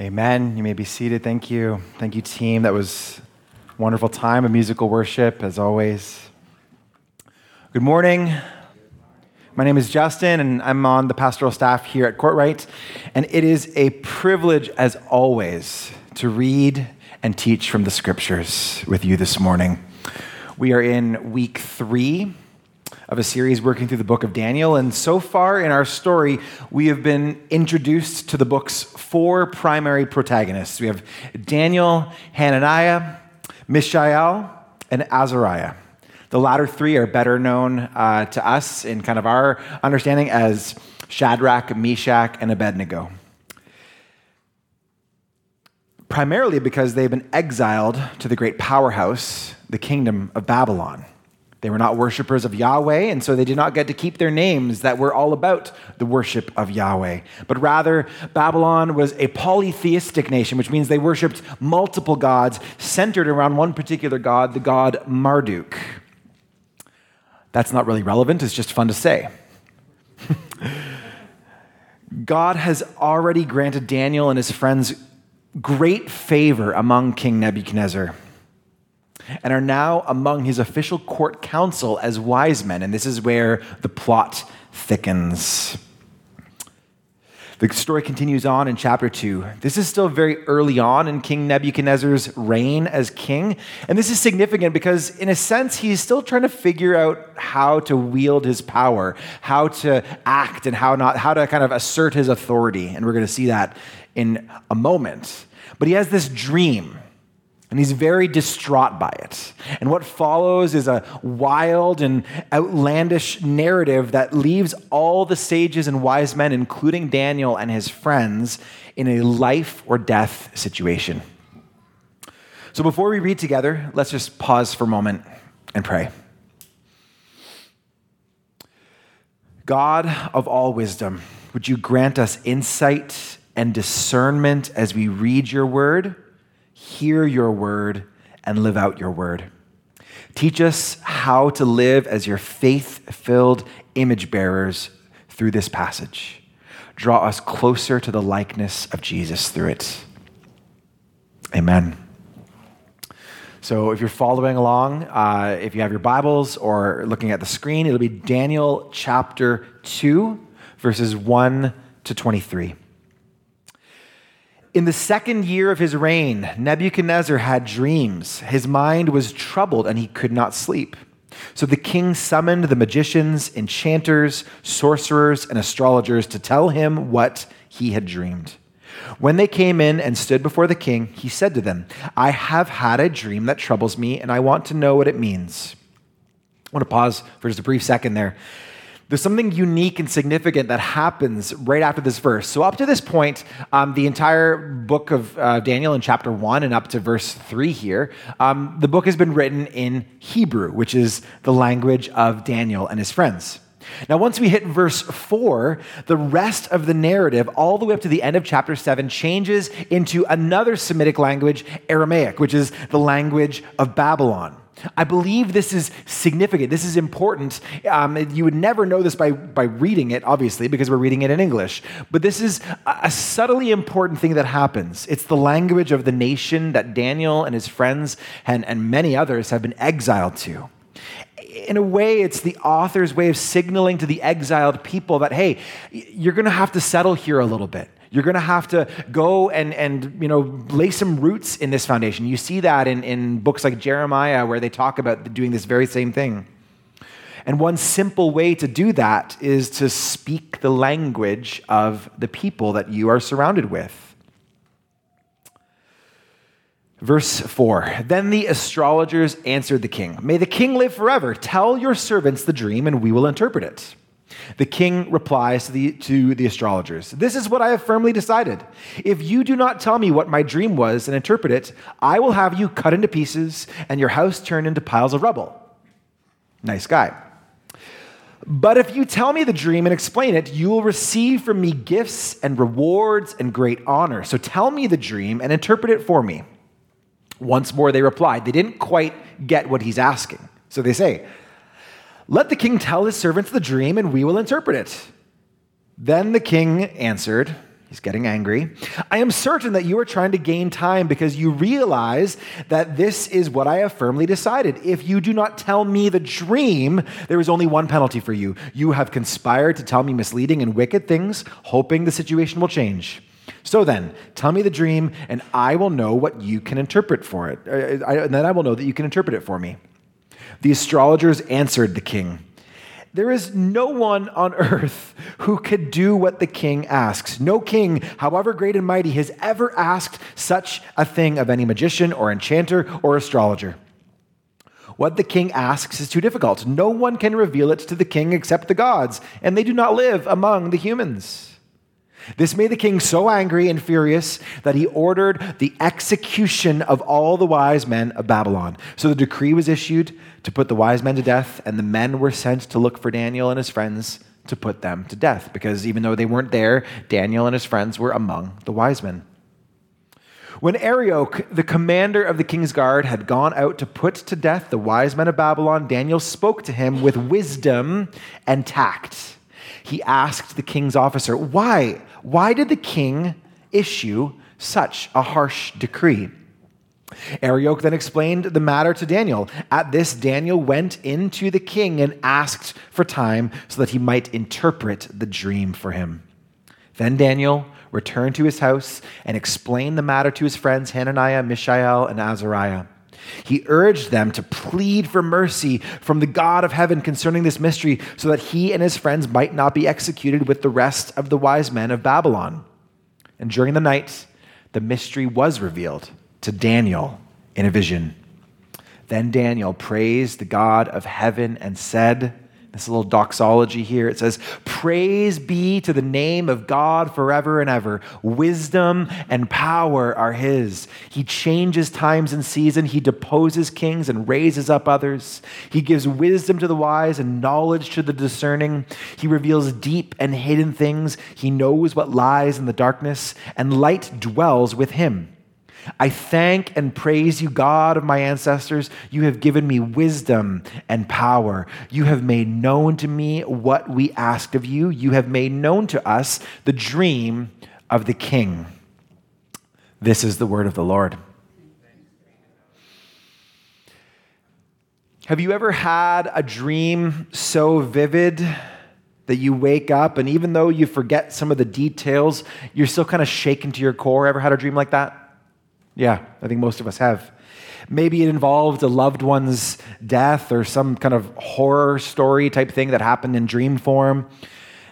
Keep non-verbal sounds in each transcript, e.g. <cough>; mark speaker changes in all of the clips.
Speaker 1: Amen. You may be seated. Thank you. Thank you, team. That was wonderful time of musical worship, as always. Good morning. My name is Justin, and I'm on the pastoral staff here at Courtright. And it is a privilege, as always, to read and teach from the scriptures with you this morning. We are in week three of a series working through the book of Daniel. And so far in our story, we have been introduced to the book's four primary protagonists. We have Daniel, Hananiah, Mishael, and Azariah. The latter three are better known uh, to us in kind of our understanding as Shadrach, Meshach, and Abednego. Primarily because they've been exiled to the great powerhouse, the kingdom of Babylon. They were not worshippers of Yahweh, and so they did not get to keep their names that were all about the worship of Yahweh. But rather, Babylon was a polytheistic nation, which means they worshiped multiple gods centered around one particular god, the god Marduk. That's not really relevant, it's just fun to say. <laughs> God has already granted Daniel and his friends great favor among King Nebuchadnezzar and are now among his official court council as wise men. And this is where the plot thickens. The story continues on in chapter 2. This is still very early on in King Nebuchadnezzar's reign as king. And this is significant because, in a sense, he's still trying to figure out how to wield his power, how to act, and how, not, how to kind of assert his authority. And we're going to see that in a moment. But he has this dream and he's very distraught by it. And what follows is a wild and outlandish narrative that leaves all the sages and wise men, including Daniel and his friends, in a life or death situation. So before we read together, let's just pause for a moment and pray. God of all wisdom, would you grant us insight and discernment as we read your word? Hear your word, and live out your word. Teach us how to live as your faith filled image bearers through this passage. Draw us closer to the likeness of Jesus through it. Amen. So, if you're following along, uh, if you have your Bibles or looking at the screen, it'll be Daniel chapter 2, verses 1 to 23. In the second year of his reign, Nebuchadnezzar had dreams. His mind was troubled and he could not sleep. So the king summoned the magicians, enchanters, sorcerers, and astrologers to tell him what he had dreamed. When they came in and stood before the king, he said to them, I have had a dream that troubles me, and I want to know what it means. I want to pause for just a brief second there there's something unique and significant that happens right after this verse. So, up to this point, um, the entire book of uh, Daniel in chapter 1 and up to verse 3 here, um, the book has been written in Hebrew, which is the language of Daniel and his friends. Now, once we hit verse 4, the rest of the narrative, all the way up to the end of chapter 7, changes into another Semitic language, Aramaic, which is the language of Babylon. I believe this is significant. This is important. Um, you would never know this by, by reading it, obviously, because we're reading it in English. But this is a subtly important thing that happens. It's the language of the nation that Daniel and his friends and, and many others have been exiled to. In a way, it's the author's way of signaling to the exiled people that, hey, you're going to have to settle here a little bit. You're going to have to go and, and you know, lay some roots in this foundation. You see that in, in books like Jeremiah, where they talk about doing this very same thing. And one simple way to do that is to speak the language of the people that you are surrounded with. Verse 4 Then the astrologers answered the king May the king live forever. Tell your servants the dream, and we will interpret it. The king replies to the, to the astrologers This is what I have firmly decided. If you do not tell me what my dream was and interpret it, I will have you cut into pieces and your house turned into piles of rubble. Nice guy. But if you tell me the dream and explain it, you will receive from me gifts and rewards and great honor. So tell me the dream and interpret it for me. Once more, they replied. They didn't quite get what he's asking. So they say, let the king tell his servants the dream, and we will interpret it. Then the king answered, He's getting angry. I am certain that you are trying to gain time because you realize that this is what I have firmly decided. If you do not tell me the dream, there is only one penalty for you. You have conspired to tell me misleading and wicked things, hoping the situation will change. So then, tell me the dream, and I will know what you can interpret for it. Uh, and then I will know that you can interpret it for me. The astrologers answered the king. There is no one on earth who could do what the king asks. No king, however great and mighty, has ever asked such a thing of any magician or enchanter or astrologer. What the king asks is too difficult. No one can reveal it to the king except the gods, and they do not live among the humans. This made the king so angry and furious that he ordered the execution of all the wise men of Babylon. So the decree was issued to put the wise men to death, and the men were sent to look for Daniel and his friends to put them to death, because even though they weren't there, Daniel and his friends were among the wise men. When Arioch, the commander of the king's guard, had gone out to put to death the wise men of Babylon, Daniel spoke to him with wisdom and tact. He asked the king's officer, Why? Why did the king issue such a harsh decree? Arioch then explained the matter to Daniel. At this, Daniel went into the king and asked for time so that he might interpret the dream for him. Then Daniel returned to his house and explained the matter to his friends Hananiah, Mishael, and Azariah. He urged them to plead for mercy from the God of heaven concerning this mystery so that he and his friends might not be executed with the rest of the wise men of Babylon. And during the night, the mystery was revealed to Daniel in a vision. Then Daniel praised the God of heaven and said, this little doxology here. It says, Praise be to the name of God forever and ever. Wisdom and power are his. He changes times and season. He deposes kings and raises up others. He gives wisdom to the wise and knowledge to the discerning. He reveals deep and hidden things. He knows what lies in the darkness, and light dwells with him. I thank and praise you, God of my ancestors. You have given me wisdom and power. You have made known to me what we asked of you. You have made known to us the dream of the king. This is the word of the Lord. Have you ever had a dream so vivid that you wake up and even though you forget some of the details, you're still kind of shaken to your core? Ever had a dream like that? Yeah, I think most of us have. Maybe it involved a loved one's death or some kind of horror story type thing that happened in dream form.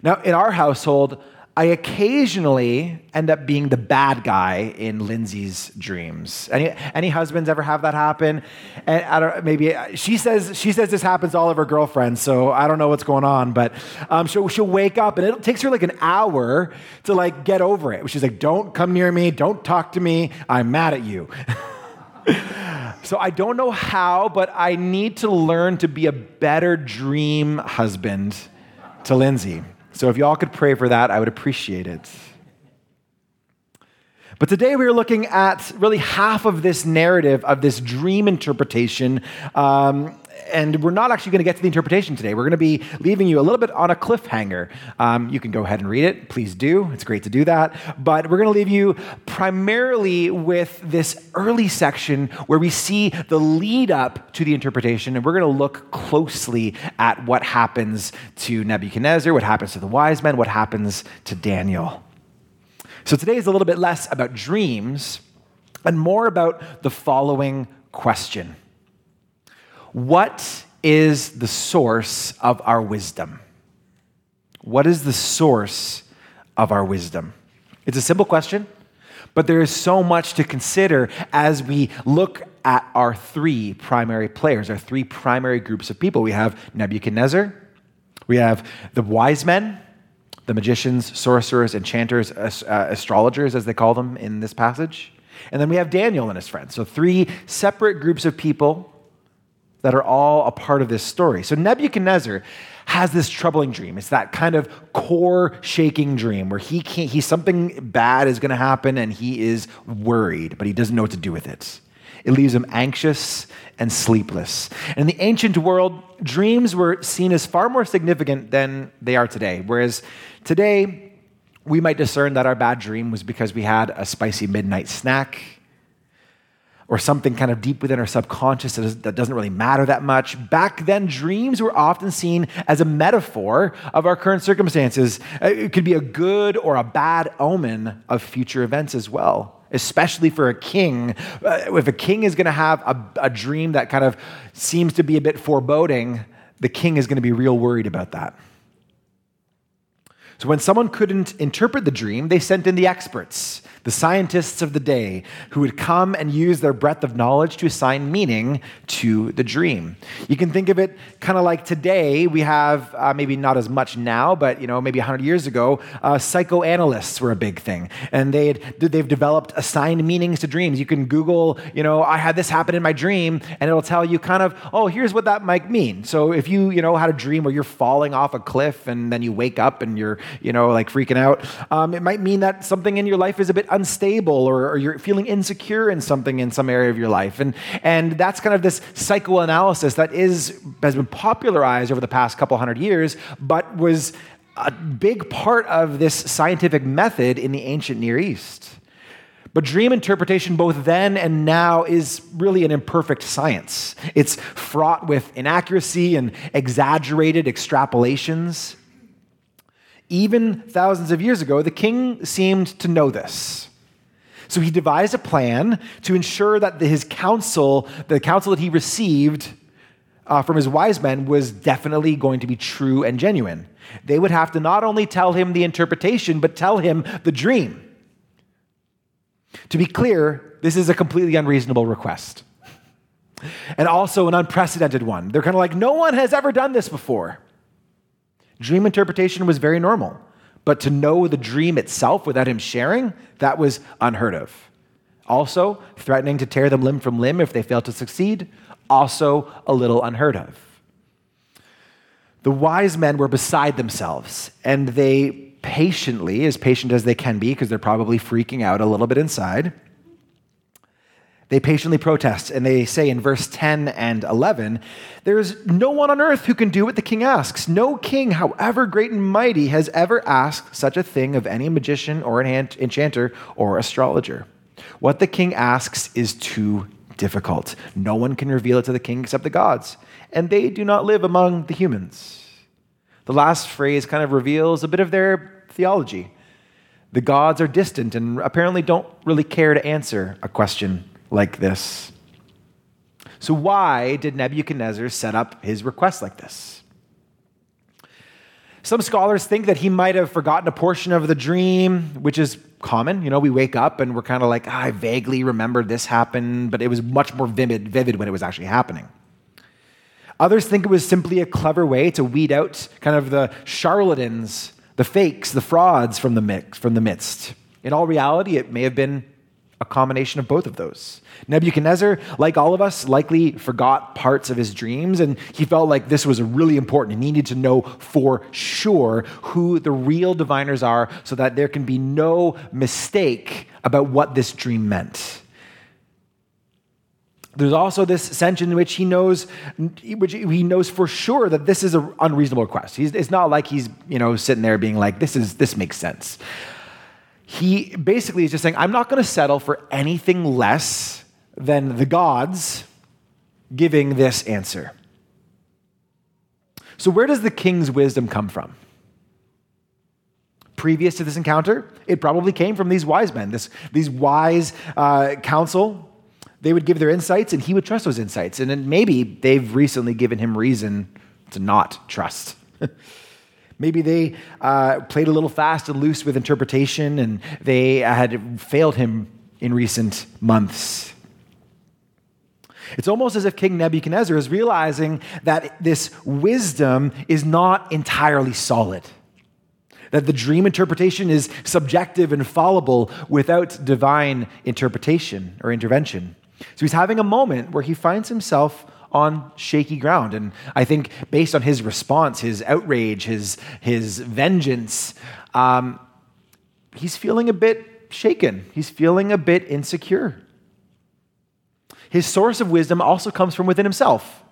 Speaker 1: Now, in our household, I occasionally end up being the bad guy in Lindsay's dreams. Any, any husbands ever have that happen? And I don't, maybe she says she says this happens to all of her girlfriends, so I don't know what's going on. But um, she'll, she'll wake up and it takes her like an hour to like get over it. She's like, "Don't come near me. Don't talk to me. I'm mad at you." <laughs> so I don't know how, but I need to learn to be a better dream husband to Lindsay. So if y'all could pray for that, I would appreciate it. But today we are looking at really half of this narrative of this dream interpretation. Um, and we're not actually going to get to the interpretation today. We're going to be leaving you a little bit on a cliffhanger. Um, you can go ahead and read it. Please do. It's great to do that. But we're going to leave you primarily with this early section where we see the lead up to the interpretation. And we're going to look closely at what happens to Nebuchadnezzar, what happens to the wise men, what happens to Daniel. So today is a little bit less about dreams and more about the following question what is the source of our wisdom? What is the source of our wisdom? It's a simple question, but there is so much to consider as we look at our three primary players, our three primary groups of people. We have Nebuchadnezzar, we have the wise men, the magicians, sorcerers, enchanters, uh, astrologers, as they call them in this passage. And then we have Daniel and his friends. So, three separate groups of people that are all a part of this story. So Nebuchadnezzar has this troubling dream. It's that kind of core shaking dream where he can't, he's something bad is going to happen and he is worried, but he doesn't know what to do with it. It leaves him anxious and sleepless. In the ancient world, dreams were seen as far more significant than they are today. Whereas today, We might discern that our bad dream was because we had a spicy midnight snack or something kind of deep within our subconscious that doesn't really matter that much. Back then, dreams were often seen as a metaphor of our current circumstances. Uh, it could be a good or a bad omen of future events as well especially for a king. Uh, if a king is going to have a, a, dream that kind of seems to be a bit foreboding, the king is going to be real worried about that. So when someone couldn't interpret the dream, they sent in the experts the scientists of the day who would come and use their breadth of knowledge to assign meaning to the dream. You can think of it kind of like today we have uh, maybe not as much now, but you know maybe 100 years ago, uh, psychoanalysts were a big thing, and they they've developed assigned meanings to dreams. You can Google, you know, I had this happen in my dream, and it'll tell you kind of, oh, here's what that might mean. So if you you know had a dream where you're falling off a cliff and then you wake up and you're you know like freaking out, um, it might mean that something in your life is a bit unstable or, or, you're feeling insecure in something in some area of your life. And, and that's kind of this psychoanalysis that is, has been popularized over the past couple hundred years, but was a big part of this scientific method in the ancient Near East. But dream interpretation, both then and now, is really an imperfect science. It's fraught with inaccuracy and exaggerated extrapolations. Even thousands of years ago, the king seemed to know this. So he devised a plan to ensure that his counsel, the counsel that he received uh, from his wise men, was definitely going to be true and genuine. They would have to not only tell him the interpretation, but tell him the dream. To be clear, this is a completely unreasonable request. And also an unprecedented one. They're kind of like, no one has ever done this before. Dream interpretation was very normal. But to know the dream itself without him sharing, that was unheard of. Also, threatening to tear them limb from limb if they failed to succeed, also a little unheard of. The wise men were beside themselves, and they patiently, as patient as they can be, because they're probably freaking out a little bit inside, they patiently protest and they say in verse 10 and 11, There's no one on earth who can do what the king asks. No king, however great and mighty, has ever asked such a thing of any magician or enchanter or astrologer. What the king asks is too difficult. No one can reveal it to the king except the gods, and they do not live among the humans. The last phrase kind of reveals a bit of their theology. The gods are distant and apparently don't really care to answer a question like this. So, why did Nebuchadnezzar set up his request like this? Some scholars think that he might have forgotten a portion of the dream, which is common. You know, we wake up and we're kind of like, oh, I vaguely remember this happened, but it was much more vivid, vivid when it was actually happening. Others think it was simply a clever way to weed out kind of the charlatans, the fakes, the frauds from the mix, from the midst. In all reality, it may have been a combination of both of those. Nebuchadnezzar, like all of us, likely forgot parts of his dreams, and he felt like this was really important. And he needed to know for sure who the real diviners are so that there can be no mistake about what this dream meant. There's also this sense in which he knows, which he knows for sure that this is an unreasonable request. He's, it's not like he's, you know, sitting there being like, "This is this makes sense." He basically is just saying, I'm not going to settle for anything less than the gods giving this answer. So, where does the king's wisdom come from? Previous to this encounter, it probably came from these wise men, this, these wise uh, counsel. They would give their insights, and he would trust those insights. And then maybe they've recently given him reason to not trust. <laughs> Maybe they uh, played a little fast and loose with interpretation and they had failed him in recent months. It's almost as if King Nebuchadnezzar is realizing that this wisdom is not entirely solid, that the dream interpretation is subjective and fallible without divine interpretation or intervention. So he's having a moment where he finds himself on shaky ground. And I think based on his response, his outrage, his, his vengeance, um, he's feeling a bit shaken. He's feeling a bit insecure. His source of wisdom also comes from within himself.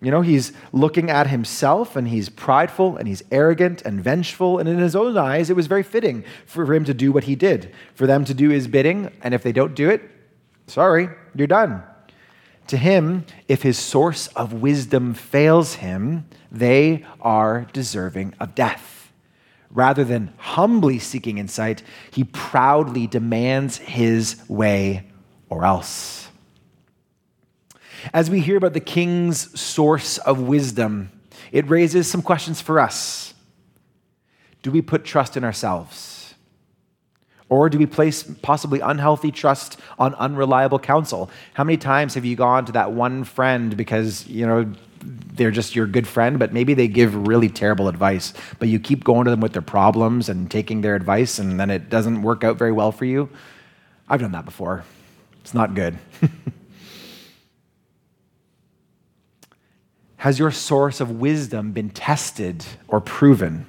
Speaker 1: You know, he's looking at himself and he's prideful and he's arrogant and vengeful. And in his own eyes, it was very fitting for him to do what he did, for them to do his bidding. And if they don't do it, sorry, you're done. To him, if his source of wisdom fails him, they are deserving of death. Rather than humbly seeking insight, he proudly demands his way or else. As we hear about the king's source of wisdom, it raises some questions for us. Do we put trust in ourselves? Or do we place possibly unhealthy trust on unreliable counsel? How many times have you gone to that one friend because, you know, they're just your good friend, but maybe they give really terrible advice, but you keep going to them with their problems and taking their advice, and then it doesn't work out very well for you? I've done that before. It's not good. <laughs> Has your source of wisdom been tested or proven?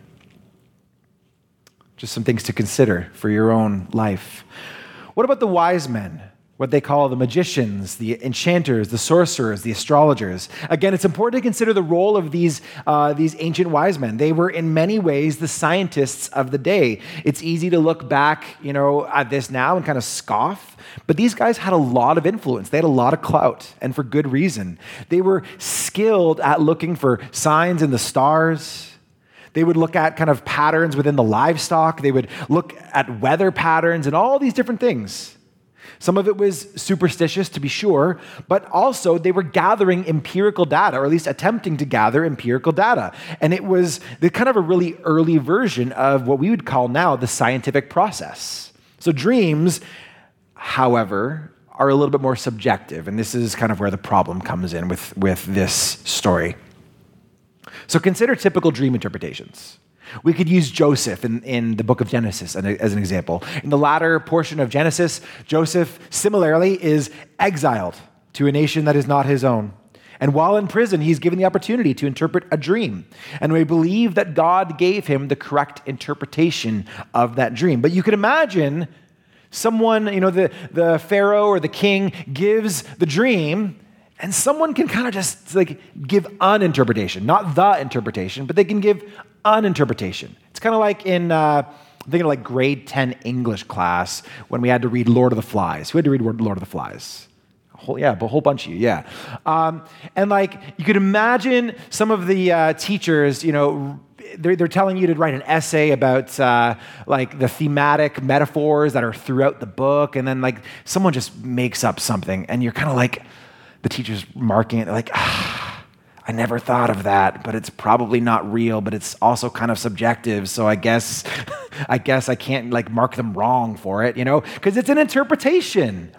Speaker 1: Just some things to consider for your own life. What about the wise men? What they call the magicians, the enchanters, the sorcerers, the astrologers. Again, it's important to consider the role of these, uh, these ancient wise men. They were, in many ways, the scientists of the day. It's easy to look back, you know, at this now and kind of scoff but these guys had a lot of influence. They had a lot of clout, and for good reason. They were skilled at looking for signs in the stars. They would look at kind of patterns within the livestock. They would look at weather patterns and all these different things. Some of it was superstitious, to be sure, but also they were gathering empirical data, or at least attempting to gather empirical data. And it was the kind of a really early version of what we would call now the scientific process. So dreams however, are a little bit more subjective. And this is kind of where the problem comes in with, with this story. So consider typical dream interpretations. We could use Joseph in, in the book of Genesis as an example. In the latter portion of Genesis, Joseph similarly is exiled to a nation that is not his own. And while in prison, he's given the opportunity to interpret a dream. And we believe that God gave him the correct interpretation of that dream. But you can imagine Someone, you know, the, the Pharaoh or the king gives the dream, and someone can kind of just like give an interpretation, not the interpretation, but they can give an interpretation. It's kind of like in, uh, I'm thinking of like grade 10 English class when we had to read Lord of the Flies. Who had to read Lord of the Flies? Whole, yeah, a whole bunch of you, yeah. Um, and like you could imagine some of the uh, teachers, you know, they're, they're telling you to write an essay about uh, like the thematic metaphors that are throughout the book, and then like someone just makes up something, and you're kind of like, the teacher's marking it, like, ah, I never thought of that, but it's probably not real, but it's also kind of subjective, so I guess, <laughs> I guess I can't like mark them wrong for it, you know, because it's an interpretation.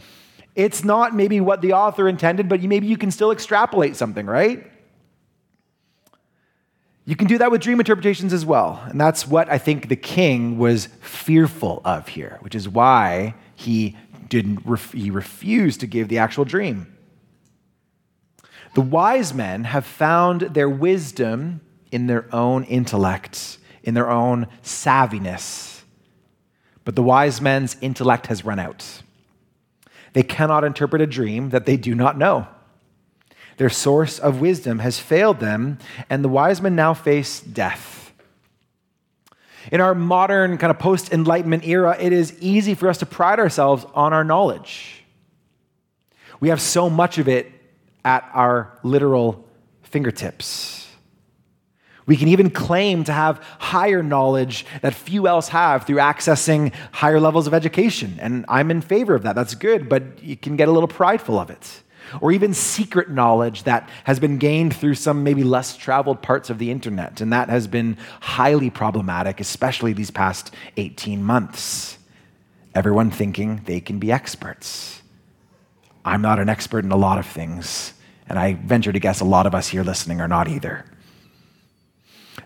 Speaker 1: It's not maybe what the author intended, but maybe you can still extrapolate something, right? You can do that with dream interpretations as well. And that's what I think the king was fearful of here, which is why he didn't he refused to give the actual dream. The wise men have found their wisdom in their own intellect, in their own savviness. But the wise men's intellect has run out. They cannot interpret a dream that they do not know. Their source of wisdom has failed them, and the wise men now face death. In our modern kind of post enlightenment era, it is easy for us to pride ourselves on our knowledge. We have so much of it at our literal fingertips. We can even claim to have higher knowledge that few else have through accessing higher levels of education. And I'm in favor of that. That's good, but you can get a little prideful of it or even secret knowledge that has been gained through some maybe less traveled parts of the internet. And that has been highly problematic, especially these past 18 months. Everyone thinking they can be experts. I'm not an expert in a lot of things, and I venture to guess a lot of us here listening are not either.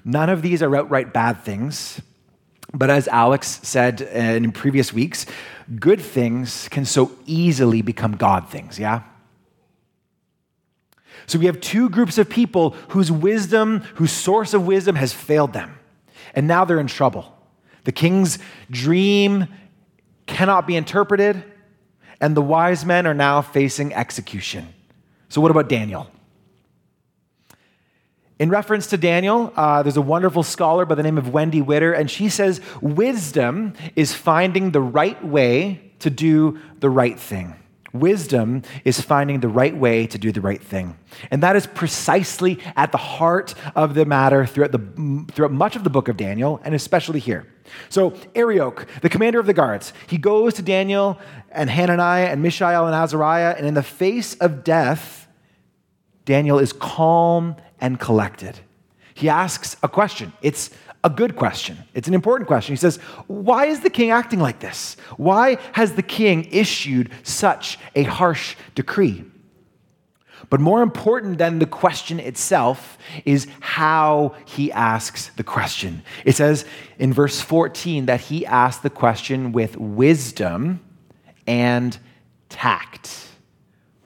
Speaker 1: None of these are outright bad things, but as Alex said in previous weeks, good things can so easily become God things, yeah? So we have two groups of people whose wisdom, whose source of wisdom has failed them. And now they're in trouble. The king's dream cannot be interpreted, and the wise men are now facing execution. So, what about Daniel? In reference to Daniel, uh, there's a wonderful scholar by the name of Wendy Widder, and she says wisdom is finding the right way to do the right thing. Wisdom is finding the right way to do the right thing. And that is precisely at the heart of the matter throughout, the, throughout much of the book of Daniel, and especially here. So, Arioch, the commander of the guards, he goes to Daniel and Hananiah and Mishael and Azariah, and in the face of death, Daniel is calm and collected. He asks a question. It's a good question. It's an important question. He says, Why is the king acting like this? Why has the king issued such a harsh decree? But more important than the question itself is how he asks the question. It says in verse 14 that he asked the question with wisdom and tact.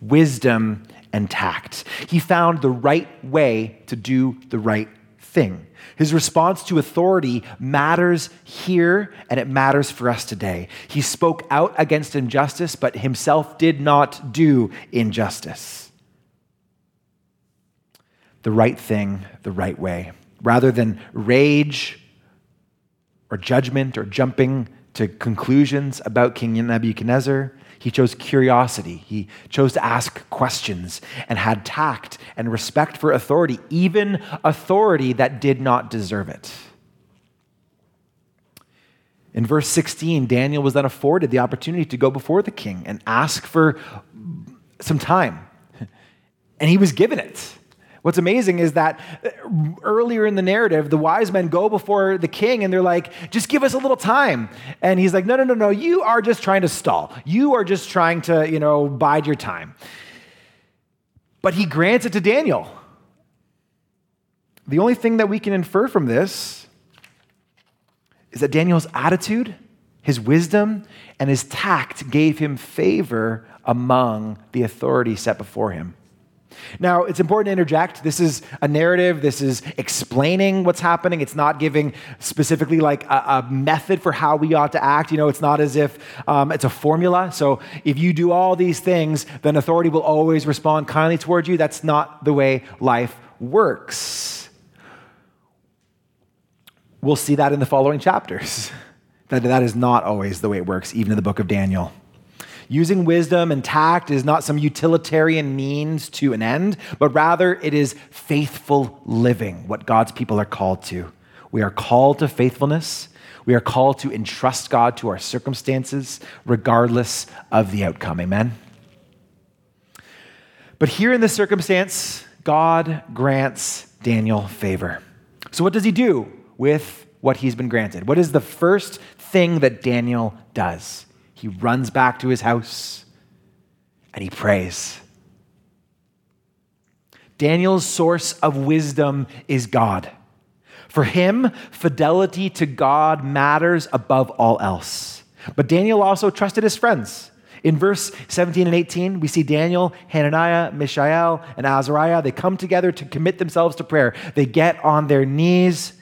Speaker 1: Wisdom and tact. He found the right way to do the right thing. His response to authority matters here and it matters for us today. He spoke out against injustice, but himself did not do injustice. The right thing, the right way. Rather than rage or judgment or jumping to conclusions about King Nebuchadnezzar, he chose curiosity. He chose to ask questions and had tact and respect for authority, even authority that did not deserve it. In verse 16, Daniel was then afforded the opportunity to go before the king and ask for some time. <laughs> And he was given it. What's amazing is that uh, earlier in the narrative, the wise men go before the king and they're like, just give us a little time. And he's like, no, no, no, no, you are just trying to stall. You are just trying to, you know, bide your time. But he grants it to Daniel. The only thing that we can infer from this is that Daniel's attitude, his wisdom, and his tact gave him favor among the authority set before him. Now, it's important to interject. This is a narrative. This is explaining what's happening. It's not giving specifically like a, a method for how we ought to act. You know, it's not as if um, it's a formula. So if you do all these things, then authority will always respond kindly towards you. That's not the way life works. We'll see that in the following chapters. <laughs> that that is not always the way it works, even in the book of Daniel. Using wisdom and tact is not some utilitarian means to an end, but rather it is faithful living, what God's people are called to. We are called to faithfulness. We are called to entrust God to our circumstances, regardless of the outcome. Amen? But here in this circumstance, God grants Daniel favor. So, what does he do with what he's been granted? What is the first thing that Daniel does? He runs back to his house and he prays. Daniel's source of wisdom is God. For him, fidelity to God matters above all else. But Daniel also trusted his friends. In verse 17 and 18, we see Daniel, Hananiah, Mishael, and Azariah. They come together to commit themselves to prayer. They get on their knees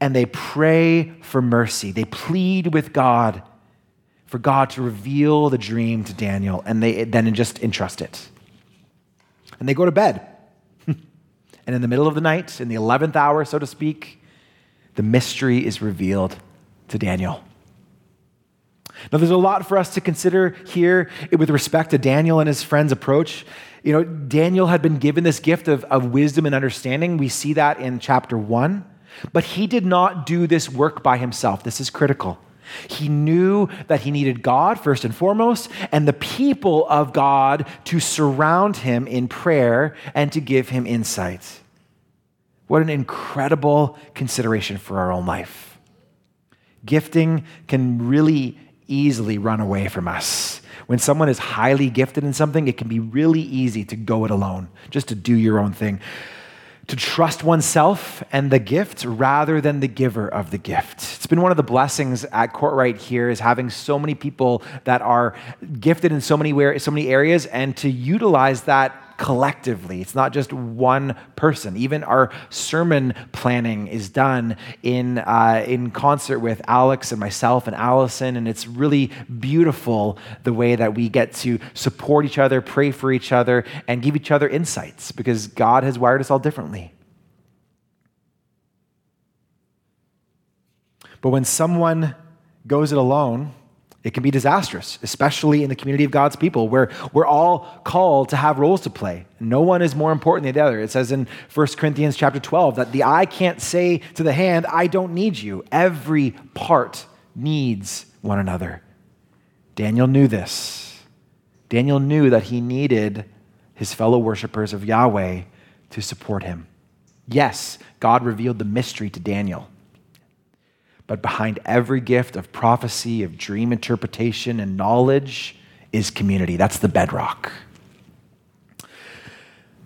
Speaker 1: and they pray for mercy. They plead with God for God to reveal the dream to Daniel and they then just entrust it. And they go to bed. <laughs> and in the middle of the night, in the 11th hour, so to speak, the mystery is revealed to Daniel. Now, there's a lot for us to consider here with respect to Daniel and his friend's approach. You know, Daniel had been given this gift of, of wisdom and understanding. We see that in chapter one. But he did not do this work by himself. This is critical. He knew that he needed God first and foremost, and the people of God to surround him in prayer and to give him insight. What an incredible consideration for our own life. Gifting can really easily run away from us. When someone is highly gifted in something, it can be really easy to go it alone, just to do your own thing to trust oneself and the gift rather than the giver of the gift. It's been one of the blessings at Courtright here is having so many people that are gifted in so many, so many areas and to utilize that collectively. It's not just one person. Even our sermon planning is done in, uh, in concert with Alex and myself and Allison. And it's really beautiful the way that we get to support each other, pray for each other, and give each other insights because God has wired us all differently. But when someone goes it alone, it can be disastrous, especially in the community of God's people, where we're all called to have roles to play. No one is more important than the other. It says in 1 Corinthians chapter 12 that the eye can't say to the hand, I don't need you. Every part needs one another. Daniel knew this. Daniel knew that he needed his fellow worshippers of Yahweh to support him. Yes, God revealed the mystery to Daniel. But behind every gift of prophecy, of dream interpretation, and knowledge is community. That's the bedrock.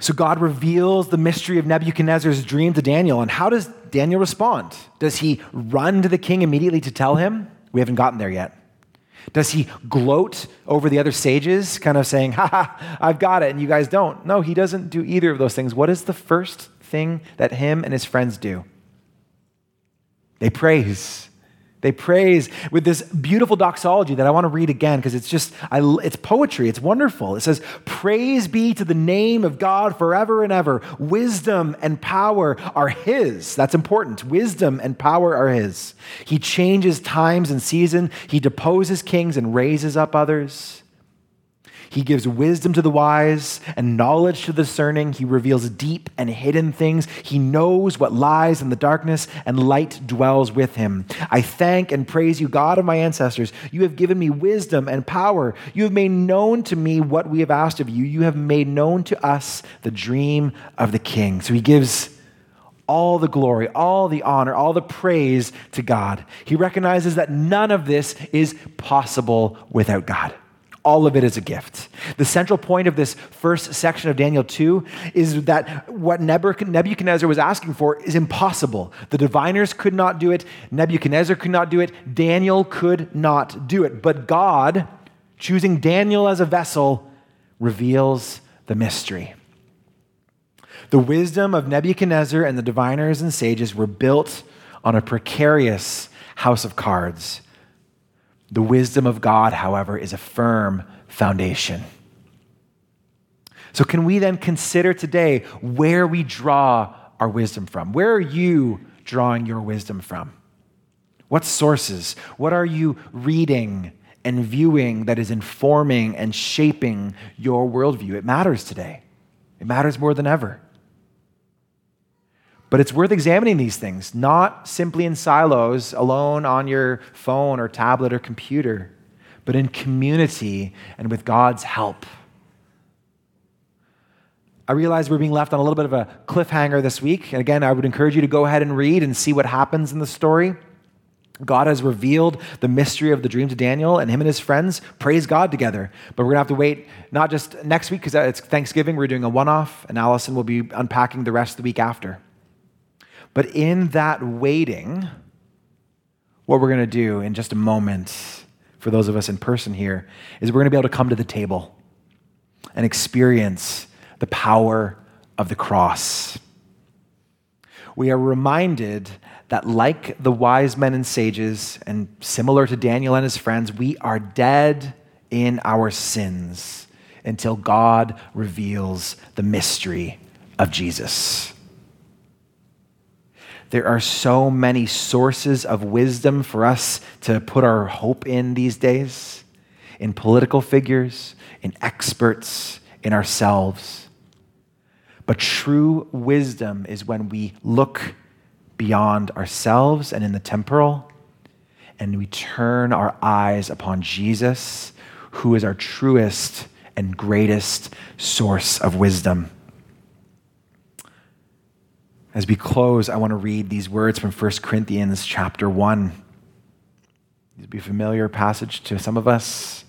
Speaker 1: So God reveals the mystery of Nebuchadnezzar's dream to Daniel. And how does Daniel respond? Does he run to the king immediately to tell him? We haven't gotten there yet. Does he gloat over the other sages, kind of saying, Ha ha, I've got it, and you guys don't? No, he doesn't do either of those things. What is the first thing that him and his friends do? They praise. They praise with this beautiful doxology that I want to read again because it's just, I, it's poetry. It's wonderful. It says, Praise be to the name of God forever and ever. Wisdom and power are His. That's important. Wisdom and power are His. He changes times and season. He deposes kings and raises up others. He gives wisdom to the wise and knowledge to the discerning. He reveals deep and hidden things. He knows what lies in the darkness, and light dwells with him. I thank and praise you, God of my ancestors. You have given me wisdom and power. You have made known to me what we have asked of you. You have made known to us the dream of the king. So he gives all the glory, all the honor, all the praise to God. He recognizes that none of this is possible without God. All of it is a gift. The central point of this first section of Daniel 2 is that what Nebuchadnezzar was asking for is impossible. The diviners could not do it, Nebuchadnezzar could not do it, Daniel could not do it. But God, choosing Daniel as a vessel, reveals the mystery. The wisdom of Nebuchadnezzar and the diviners and sages were built on a precarious house of cards. The wisdom of God, however, is a firm foundation. So, can we then consider today where we draw our wisdom from? Where are you drawing your wisdom from? What sources? What are you reading and viewing that is informing and shaping your worldview? It matters today. It matters more than ever. But it's worth examining these things, not simply in silos, alone on your phone or tablet or computer, but in community and with God's help. I realize we're being left on a little bit of a cliffhanger this week. And again, I would encourage you to go ahead and read and see what happens in the story. God has revealed the mystery of the dream to Daniel, and him and his friends praise God together. But we're going to have to wait not just next week because it's Thanksgiving. We're doing a one off, and Allison will be unpacking the rest of the week after. But in that waiting, what we're going to do in just a moment, for those of us in person here, is we're going to be able to come to the table and experience the power of the cross. We are reminded that, like the wise men and sages, and similar to Daniel and his friends, we are dead in our sins until God reveals the mystery of Jesus. There are so many sources of wisdom for us to put our hope in these days in political figures, in experts, in ourselves. But true wisdom is when we look beyond ourselves and in the temporal, and we turn our eyes upon Jesus, who is our truest and greatest source of wisdom. As we close, I want to read these words from 1 Corinthians chapter 1. These be a familiar passage to some of us,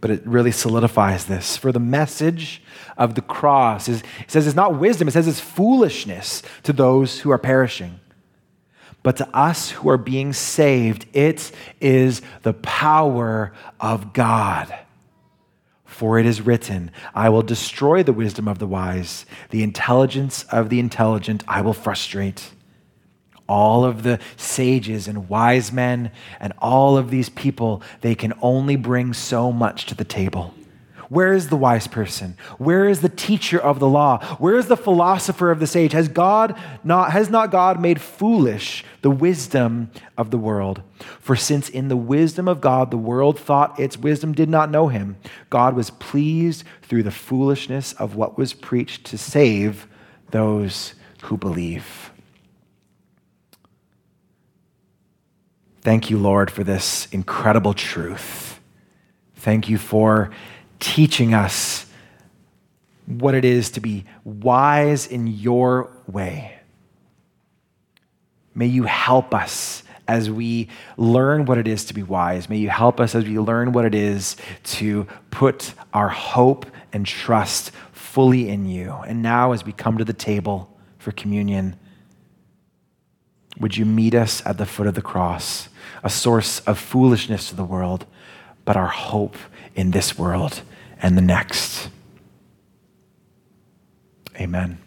Speaker 1: but it really solidifies this. For the message of the cross is, it says it's not wisdom, it says it's foolishness to those who are perishing. But to us who are being saved, it is the power of God. For it is written, I will destroy the wisdom of the wise, the intelligence of the intelligent I will frustrate. All of the sages and wise men and all of these people, they can only bring so much to the table. Where is the wise person? Where is the teacher of the law? Where is the philosopher of this age? Has God not has not God made foolish the wisdom of the world? For since in the wisdom of God the world thought its wisdom did not know him, God was pleased through the foolishness of what was preached to save those who believe. Thank you, Lord, for this incredible truth. Thank you for teaching us what it is to be wise in your way. May you help us as we learn what it is to be wise. May you help us as we learn what it is to put our hope and trust fully in you. And now, as we come to the table for communion, would you meet us at the foot of the cross, a source of foolishness to the world, but our hope in this world and the next? Amen.